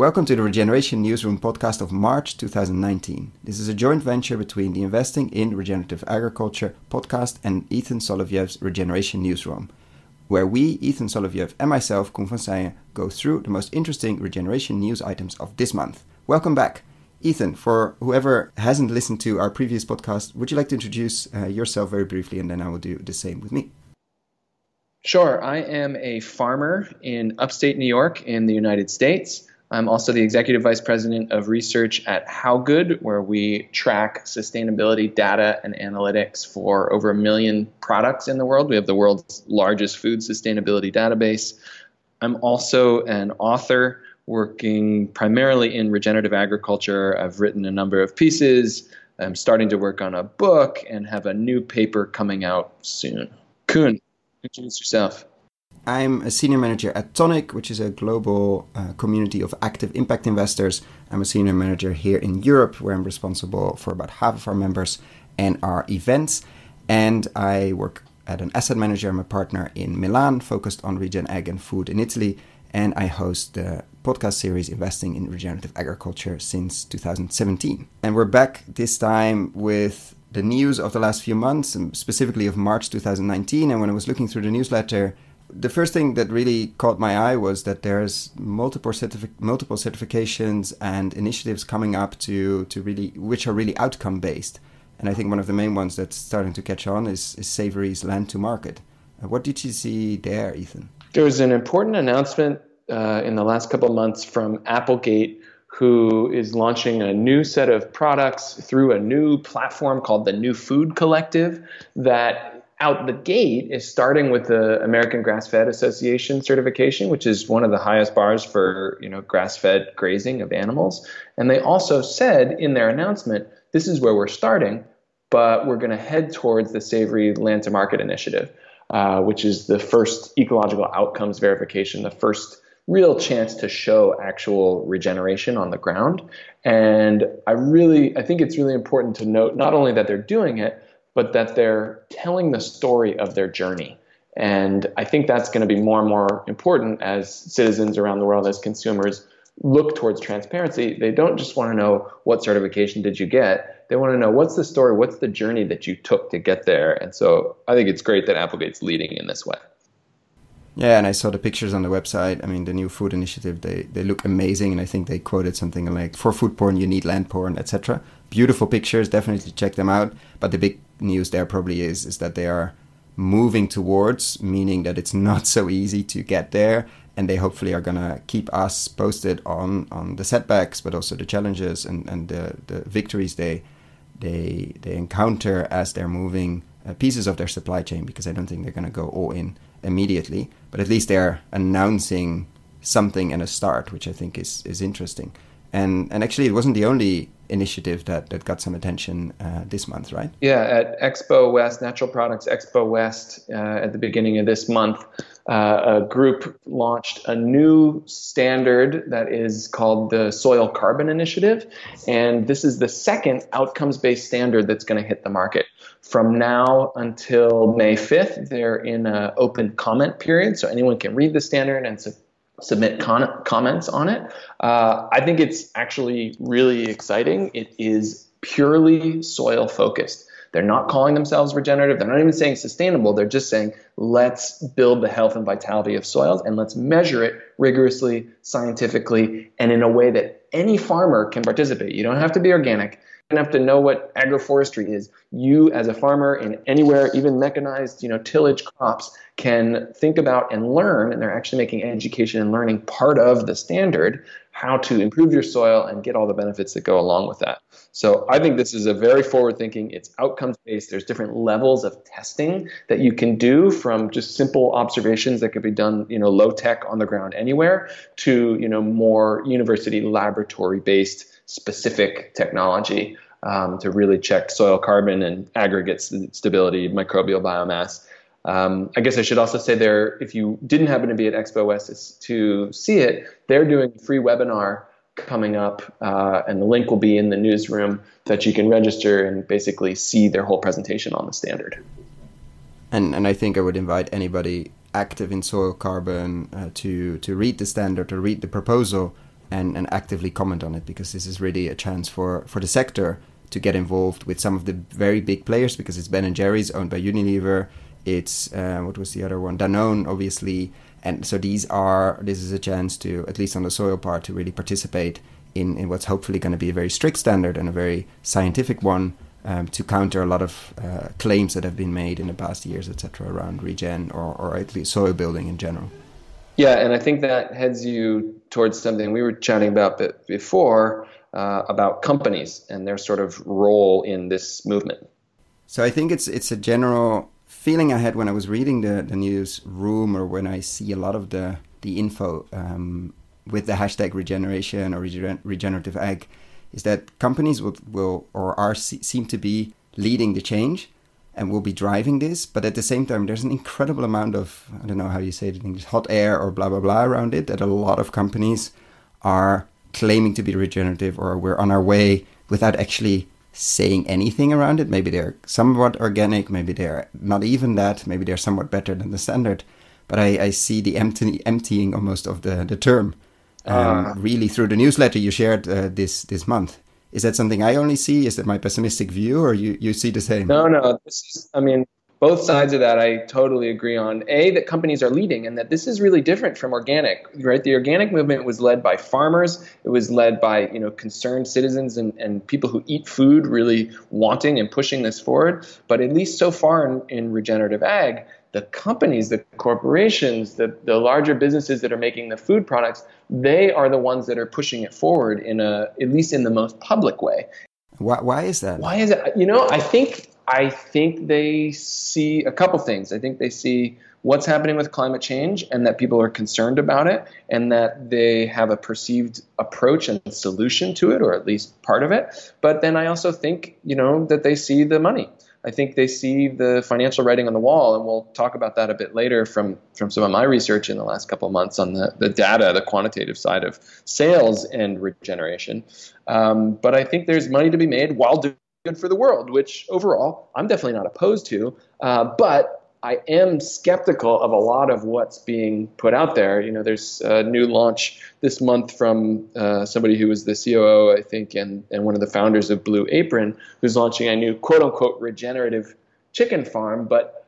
Welcome to the Regeneration Newsroom podcast of March 2019. This is a joint venture between the Investing in Regenerative Agriculture podcast and Ethan Soloviev's Regeneration Newsroom, where we, Ethan Soloviev and myself, Koen go through the most interesting regeneration news items of this month. Welcome back. Ethan, for whoever hasn't listened to our previous podcast, would you like to introduce uh, yourself very briefly and then I will do the same with me? Sure. I am a farmer in upstate New York in the United States. I'm also the executive vice president of research at HowGood, where we track sustainability data and analytics for over a million products in the world. We have the world's largest food sustainability database. I'm also an author working primarily in regenerative agriculture. I've written a number of pieces. I'm starting to work on a book and have a new paper coming out soon. Koen, introduce yourself. I'm a senior manager at Toniic, which is a global uh, community of active impact investors. I'm a senior manager here in Europe, where I'm responsible for about half of our members and our events. And I work at an asset manager. I'm a partner in Milan, focused on regen ag and food in Italy. And I host the podcast series Investing in Regenerative Agriculture since 2017. And we're back this time with the news of the last few months, and specifically of March 2019. And when I was looking through the newsletter, the first thing that really caught my eye was that there's multiple multiple certifications and initiatives coming up to to really which are really outcome based. And I think one of the main ones that's starting to catch on is, is Savory's land to market. Uh, what did you see there, Ethan? There was an important announcement uh, in the last couple of months from Applegate, who is launching a new set of products through a new platform called the New Food Collective that out the gate is starting with the American Grass Fed Association certification, which is one of the highest bars for you know grass fed grazing of animals. And they also said in their announcement, this is where we're starting, but we're going to head towards the Savory Land to Market Initiative, uh, which is the first ecological outcomes verification, the first real chance to show actual regeneration on the ground. And I really, I think it's really important to note not only that they're doing it, but that they're telling the story of their journey. And I think that's going to be more and more important as citizens around the world, as consumers look towards transparency. They don't just want to know what certification did you get. They want to know what's the story, what's the journey that you took to get there. And so I think it's great that Applegate's leading in this way. Yeah, and I saw the pictures on the website. I mean, the new food initiative, they, they look amazing. And I think they quoted something like, for food porn, you need land porn, etc. Beautiful pictures, definitely check them out. But the big news there probably is is that they are moving towards, meaning that it's not so easy to get there, and they hopefully are gonna keep us posted on on the setbacks, but also the challenges and and the the victories they they they encounter as they're moving uh, pieces of their supply chain. Because I don't think they're gonna go all in immediately, but at least they're announcing something and a start, which I think is is interesting. And and actually, it wasn't the only initiative that, that got some attention uh, this month, right? Yeah, at Expo West, Natural Products Expo West, uh, at the beginning of this month, uh, a group launched a new standard that is called the Soil Carbon Initiative. And this is the second outcomes based standard that's going to hit the market. From now until May 5th, they're in an open comment period, so anyone can read the standard and submit con- comments on it. Uh, I think it's actually really exciting. It is purely soil focused. They're not calling themselves regenerative. They're not even saying sustainable. They're just saying, let's build the health and vitality of soils and let's measure it rigorously, scientifically, and in a way that any farmer can participate. You don't have to be organic have to know what agroforestry is. You, as a farmer in anywhere, even mechanized, you know, tillage crops, can think about and learn, and they're actually making education and learning part of the standard, how to improve your soil and get all the benefits that go along with that. So I think this is a very forward-thinking. It's outcomes-based. There's different levels of testing that you can do, from just simple observations that could be done, you know, low-tech on the ground anywhere, to you know more university laboratory-based specific technology um, to really check soil carbon and aggregate stability, microbial biomass. Um, I guess I should also say there, if you didn't happen to be at Expo West to see it, they're doing a free webinar coming up, uh, and the link will be in the newsroom that you can register and basically see their whole presentation on the standard. And and I think I would invite anybody active in soil carbon uh, to to read the standard, to read the proposal, and, and actively comment on it because this is really a chance for, for the sector to get involved with some of the very big players because it's Ben and Jerry's owned by Unilever. It's uh, what was the other one? Danone, obviously. And so these are this is a chance to at least on the soil part to really participate in, in what's hopefully going to be a very strict standard and a very scientific one um, to counter a lot of uh, claims that have been made in the past years, etc., around regen or, or at least soil building in general. Yeah, and I think that heads you towards something we were chatting about before uh, about companies and their sort of role in this movement. So I think it's it's a general feeling I had when I was reading the, the news room or when I see a lot of the the info um, with the hashtag regeneration or regen- regenerative ag is that companies will, will or are seem to be leading the change and will be driving this but at the same time there's an incredible amount of i don't know how you say it in english hot air or blah blah blah around it that a lot of companies are claiming to be regenerative or we're on our way without actually saying anything around it. Maybe they're somewhat organic maybe they're not even that maybe they're somewhat better than the standard. But i, I see the empty, emptying almost of the, the term um, uh, really through the newsletter you shared uh, this this month. Is that something I only see? Is that my pessimistic view, or you you see the same? No, no. This is, I mean, both sides of that I totally agree on. A, that companies are leading, and that this is really different from organic. Right, the organic movement was led by farmers. It was led by you know concerned citizens and, and people who eat food, really wanting and pushing this forward. But at least so far in, in regenerative ag, the companies, the corporations, the, the larger businesses that are making the food products, they are the ones that are pushing it forward in a at least in the most public way. Why, why is that? Why is it? You know, I think I think they see a couple things. I think they see what's happening with climate change and that people are concerned about it and that they have a perceived approach and solution to it or at least part of it. But then I also think, you know, that they see the money I think they see the financial writing on the wall, and we'll talk about that a bit later from, from some of my research in the last couple of months on the, the data, the quantitative side of sales and regeneration. Um, but I think there's money to be made while doing good for the world, which overall I'm definitely not opposed to. Uh, but I am skeptical of a lot of what's being put out there. You know, there's a new launch this month from uh, somebody who was the COO, I think, and, and one of the founders of Blue Apron, who's launching a new quote unquote regenerative chicken farm. But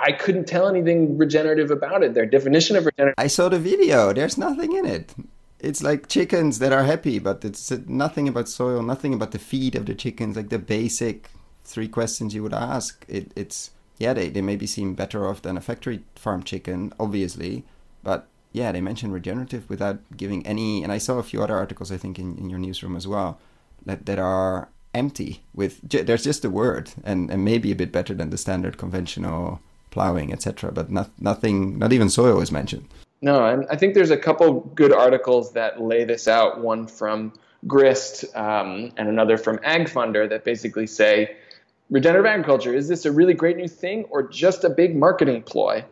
I couldn't tell anything regenerative about it. Their definition of regenerative. I saw the video. There's nothing in it. It's like chickens that are happy, but it's nothing about soil, nothing about the feed of the chickens, like the basic three questions you would ask. It, it's yeah, they, they maybe seem better off than a factory farm chicken, obviously, but yeah, they mention regenerative without giving any. And I saw a few other articles, I think, in, in your newsroom as well, that, that are empty with there's just a word and, and maybe a bit better than the standard conventional plowing, etc. But not, nothing, not even soil is mentioned. No, and I think there's a couple good articles that lay this out. One from Grist um, and another from AgFunder that basically say regenerative agriculture is this a really great new thing or just a big marketing ploy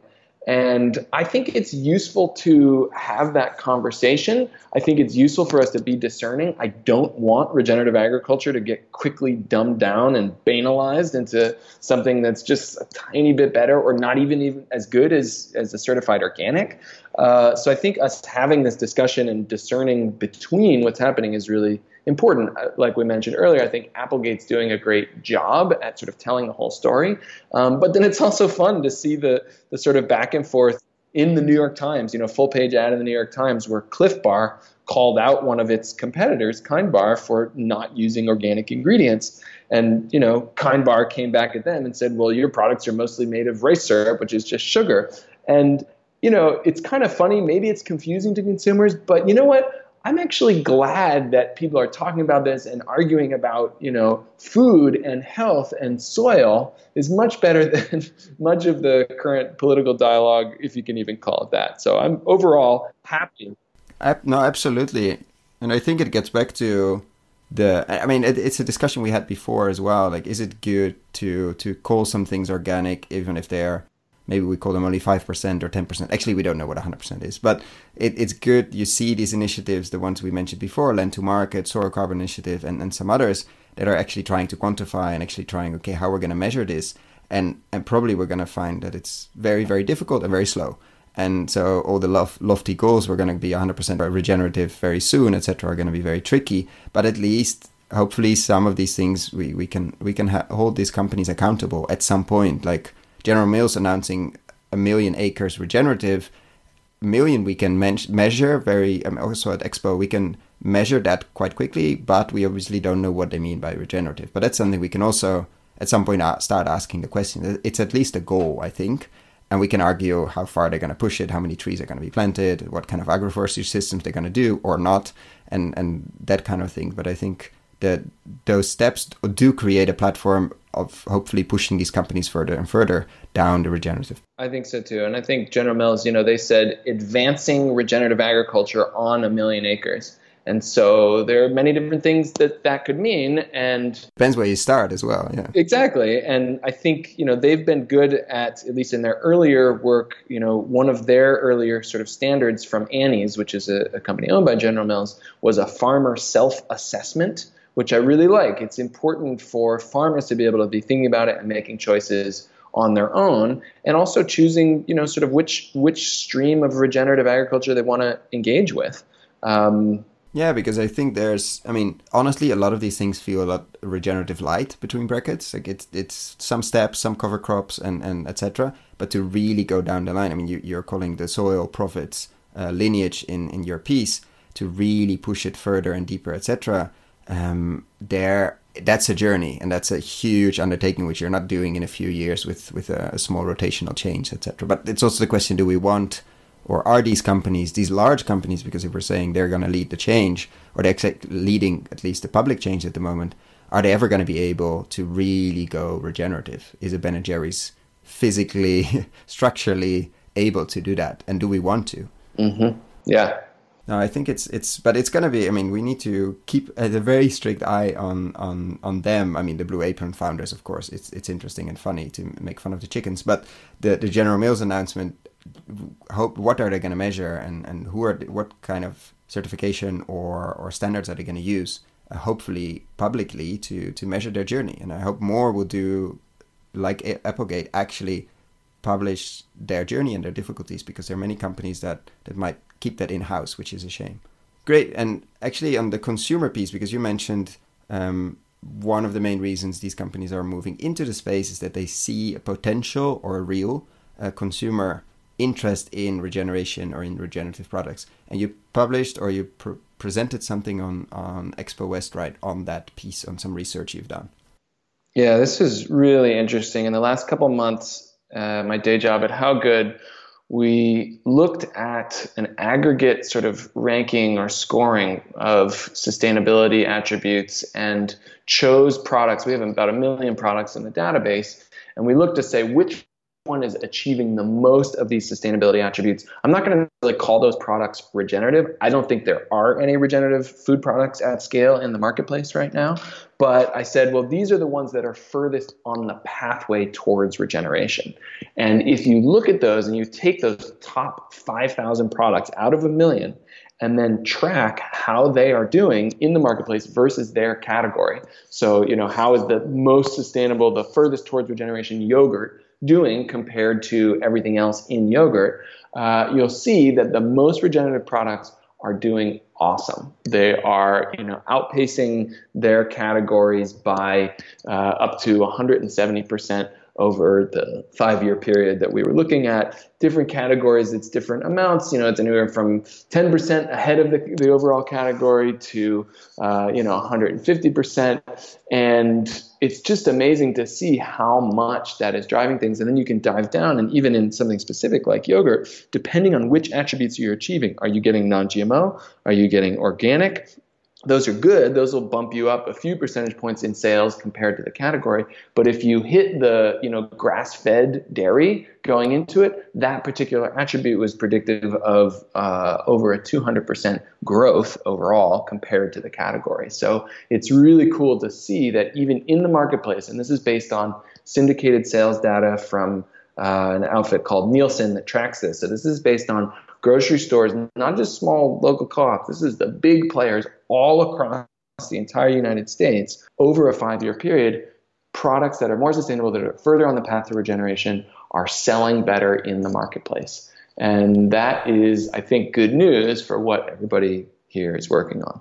and I think it's useful to have that conversation. I think it's useful for us to be discerning. I don't want regenerative agriculture to get quickly dumbed down and banalized into something that's just a tiny bit better or not even, even as good as, as a certified organic. Uh, so I think us having this discussion and discerning between what's happening is really important. Uh, like we mentioned earlier, I think Applegate's doing a great job at sort of telling the whole story. Um, but then it's also fun to see the the sort of back and forth in the New York Times. You know, full page ad in the New York Times where Clif Bar called out one of its competitors, Kind Bar, for not using organic ingredients. And you know, Kind Bar came back at them and said, "Well, your products are mostly made of rice syrup, which is just sugar." And you know, it's kind of funny. Maybe it's confusing to consumers, but you know what? I'm actually glad that people are talking about this and arguing about, you know, food and health and soil is much better than much of the current political dialogue, if you can even call it that. So I'm overall happy. No, absolutely. And I think it gets back to the i mean it, it's a discussion we had before as well like is it good to to call some things organic even if they're maybe we call them only 5% or 10%. Actually, we don't know what 100% is, but it, it's good. You see these initiatives, the ones we mentioned before, Land to Market, Soil Carbon Initiative, and, and some others that are actually trying to quantify and actually trying, okay, how we're going to measure this. And, and probably we're going to find that it's very, very difficult and very slow. And so all the lof- lofty goals we're going to be 100% regenerative very soon, etc., are going to be very tricky. But at least, hopefully, some of these things we, we can we can ha- hold these companies accountable at some point. Like General Mills announcing a million acres regenerative, a million we can men- measure very. Um, also at Expo we can measure that quite quickly, but we obviously don't know what they mean by regenerative. But that's something we can also at some point start asking the question. It's at least a goal, I think and we can argue how far they're going to push it, how many trees are going to be planted, what kind of agroforestry systems they're going to do or not, and and that kind of thing. But I think that those steps do create a platform of hopefully pushing these companies further and further down the regenerative. I think so too, and I think General Mills, you know, they said advancing regenerative agriculture on a million acres. And so there are many different things that that could mean. And depends where you start as well. Yeah. Exactly. And I think, you know, they've been good at, at least in their earlier work, you know, one of their earlier sort of standards from Annie's, which is a, a company owned by General Mills, was a farmer self assessment, which I really like. It's important for farmers to be able to be thinking about it and making choices on their own and also choosing you know sort of which which stream of regenerative agriculture they want to engage with um, yeah, because I think there's, I mean, honestly, a lot of these things feel a lot regenerative light between brackets. Like it's it's some steps, some cover crops, and and etc. But to really go down the line, I mean, you, you're calling the soil prophets uh, lineage in in your piece to really push it further and deeper, etc. Um, there, that's a journey, and that's a huge undertaking, which you're not doing in a few years with with a, a small rotational change, etc. But it's also the question: Do we want or are these companies, these large companies, because if we're saying they're going to lead the change, or they're leading at least the public change at the moment, are they ever going to be able to really go regenerative? Is it Ben and Jerry's physically, structurally able to do that, and do we want to? Mm-hmm. Yeah. No, I think it's it's, but it's going to be. I mean, we need to keep a very strict eye on on on them. I mean, the Blue Apron founders, of course. It's it's interesting and funny to make fun of the chickens, but the the General Mills announcement hope what are they going to measure and, and who are what kind of certification or, or standards are they going to use uh, hopefully publicly to to measure their journey and i hope more will do like applegate actually publish their journey and their difficulties because there are many companies that that might keep that in house which is a shame great and actually on the consumer piece because you mentioned um, one of the main reasons these companies are moving into the space is that they see a potential or a real uh, consumer interest in regeneration or in regenerative products. And you published or you pr- presented something on, on Expo West, right, on that piece, on some research you've done. Yeah, this is really interesting. In the last couple months, uh, my day job at HowGood, we looked at an aggregate sort of ranking or scoring of sustainability attributes and chose products. We have about a million products in the database, and we looked to say which one is achieving the most of these sustainability attributes. I'm not going to really call those products regenerative. I don't think there are any regenerative food products at scale in the marketplace right now. But I said, well, these are the ones that are furthest on the pathway towards regeneration. And if you look at those and you take those top 5,000 products out of a million and then track how they are doing in the marketplace versus their category. So, you know, how is the most sustainable, the furthest towards regeneration yogurt doing compared to everything else in yogurt, uh, you'll see that the most regenerative products are doing awesome. They are, you know, outpacing their categories by uh, up to 170 percent over the five year period that we were looking at. Different categories, it's different amounts. You know, it's anywhere from 10% ahead of the, the overall category to, uh, you know, 150%. And it's just amazing to see how much that is driving things. And then you can dive down, and even in something specific like yogurt, depending on which attributes you're achieving, are you getting non GMO? Are you getting organic? Those are good. Those will bump you up a few percentage points in sales compared to the category. But if you hit the, you know, grass-fed dairy going into it, that particular attribute was predictive of uh, over a 200% growth overall compared to the category. So it's really cool to see that even in the marketplace, and this is based on syndicated sales data from uh, an outfit called Nielsen that tracks this. So this is based on grocery stores, not just small local co-ops. This is the big players all across the entire United States over a five-year period. Products that are more sustainable, that are further on the path to regeneration, are selling better in the marketplace. And that is, I think, good news for what everybody here is working on.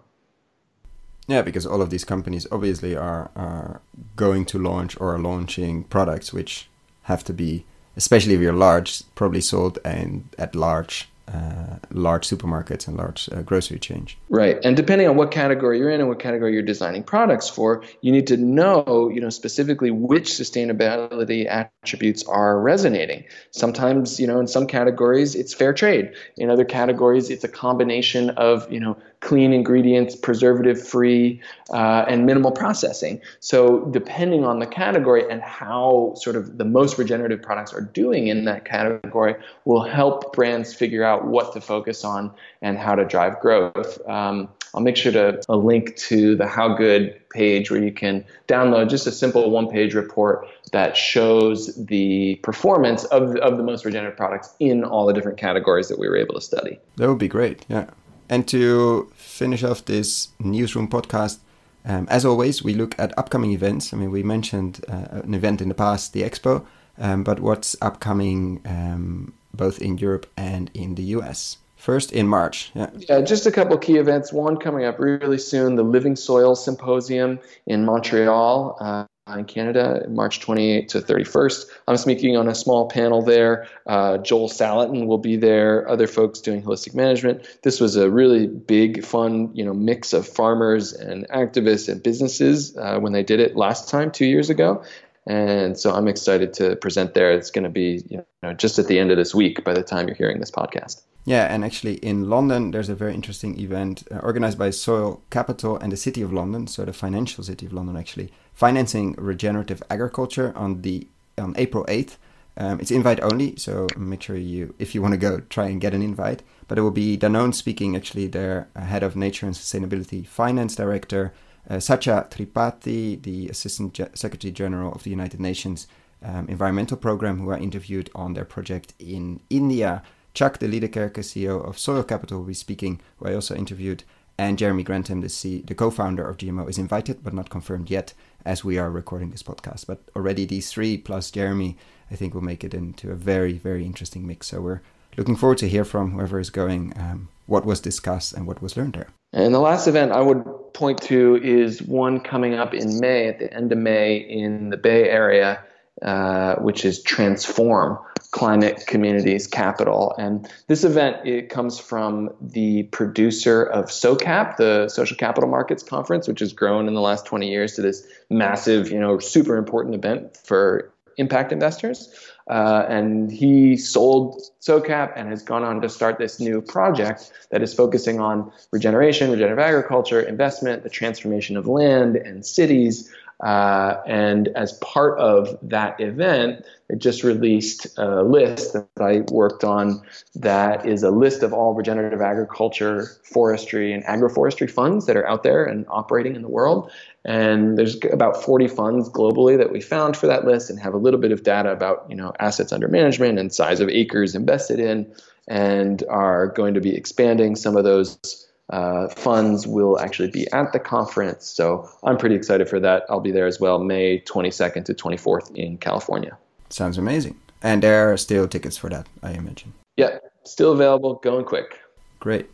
Yeah, because all of these companies obviously are, are going to launch or are launching products which have to be, especially if you're large, probably sold and at large uh, large supermarkets and large uh, grocery chains. Right, and depending on what category you're in and what category you're designing products for, you need to know, you know, specifically which sustainability attributes are resonating. Sometimes, you know, in some categories it's fair trade. In other categories, it's a combination of, you know, clean ingredients, preservative free, uh, and minimal processing. So, depending on the category and how sort of the most regenerative products are doing in that category, will help brands figure out what to focus on and how to drive growth. Um, I'll make sure to a link to the HowGood page where you can download just a simple one page report that shows the performance of, of the most regenerative products in all the different categories that we were able to study. That would be great. Yeah. And to finish off this newsroom podcast, um, as always, we look at upcoming events. I mean, we mentioned uh, an event in the past, the Expo, um, but what's upcoming um, both in Europe and in the US? First in March. Yeah. yeah, just a couple key events. One coming up really soon, the Living Soil Symposium in Montreal. Uh, in Canada, March 28th to 31st. I'm speaking on a small panel there. Uh, Joel Salatin will be there. Other folks doing holistic management. This was a really big, fun, you know, mix of farmers and activists and businesses uh, when they did it last time, two years ago. And so I'm excited to present there. It's going to be you know, just at the end of this week by the time you're hearing this podcast. Yeah, and actually in London, there's a very interesting event uh, organized by Soil Capital and the City of London, so the financial city of London, actually, financing regenerative agriculture on the on April 8th. Um, it's invite only, so make sure you, if you want to go, try and get an invite. But it will be Danone speaking, actually, their head of nature and sustainability finance director, uh, Satya Tripathi, the Assistant Ge- Secretary General of the United Nations um, Environmental Program, who are interviewed on their project in India. Chuck, de Liedekerke CEO of Soil Capital, will be speaking, who I also interviewed. And Jeremy Grantham, the, C- the co founder of GMO, is invited but not confirmed yet as we are recording this podcast. But already these three plus Jeremy, I think, will make it into a very, very interesting mix. So we're looking forward to hear from whoever is going um, what was discussed and what was learned there. And the last event I would point to is one coming up in May, at the end of May, in the Bay Area, uh, which is Transform Climate Communities Capital. And this event it comes from the producer of SOCAP, the Social Capital Markets Conference, which has grown in the last 20 years to this massive, you know, super important event for impact investors. Uh, and he sold SOCAP and has gone on to start this new project that is focusing on regeneration, regenerative agriculture, investment, the transformation of land and cities. Uh, and as part of that event, they just released a list that I worked on that is a list of all regenerative agriculture, forestry, and agroforestry funds that are out there and operating in the world. And there's about 40 funds globally that we found for that list and have a little bit of data about, you know, assets under management and size of acres invested in and are going to be expanding some of those uh, funds will actually be at the conference. So I'm pretty excited for that. I'll be there as well, May 22nd to 24th in California. Sounds amazing. And there are still tickets for that, I imagine. Yeah, still available, going quick. Great.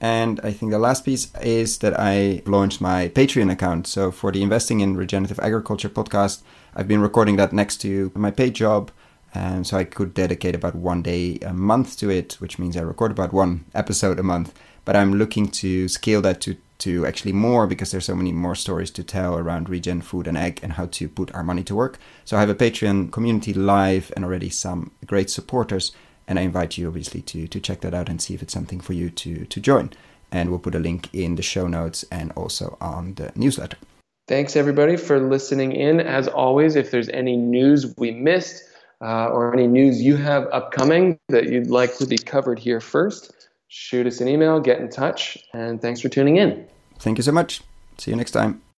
And I think the last piece is that I launched my Patreon account. So for the Investing in Regenerative Agriculture podcast, I've been recording that next to my paid job. And so I could dedicate about one day a month to it, which means I record about one episode a month. But I'm looking to scale that to, to actually more because there's so many more stories to tell around regen, food, and egg and how to put our money to work. So I have a Patreon community live and already some great supporters and I invite you obviously to to check that out and see if it's something for you to to join. And we'll put a link in the show notes and also on the newsletter. Thanks everybody for listening in. As always, if there's any news we missed uh, or any news you have upcoming that you'd like to be covered here first, shoot us an email, get in touch, and thanks for tuning in. Thank you so much. See you next time.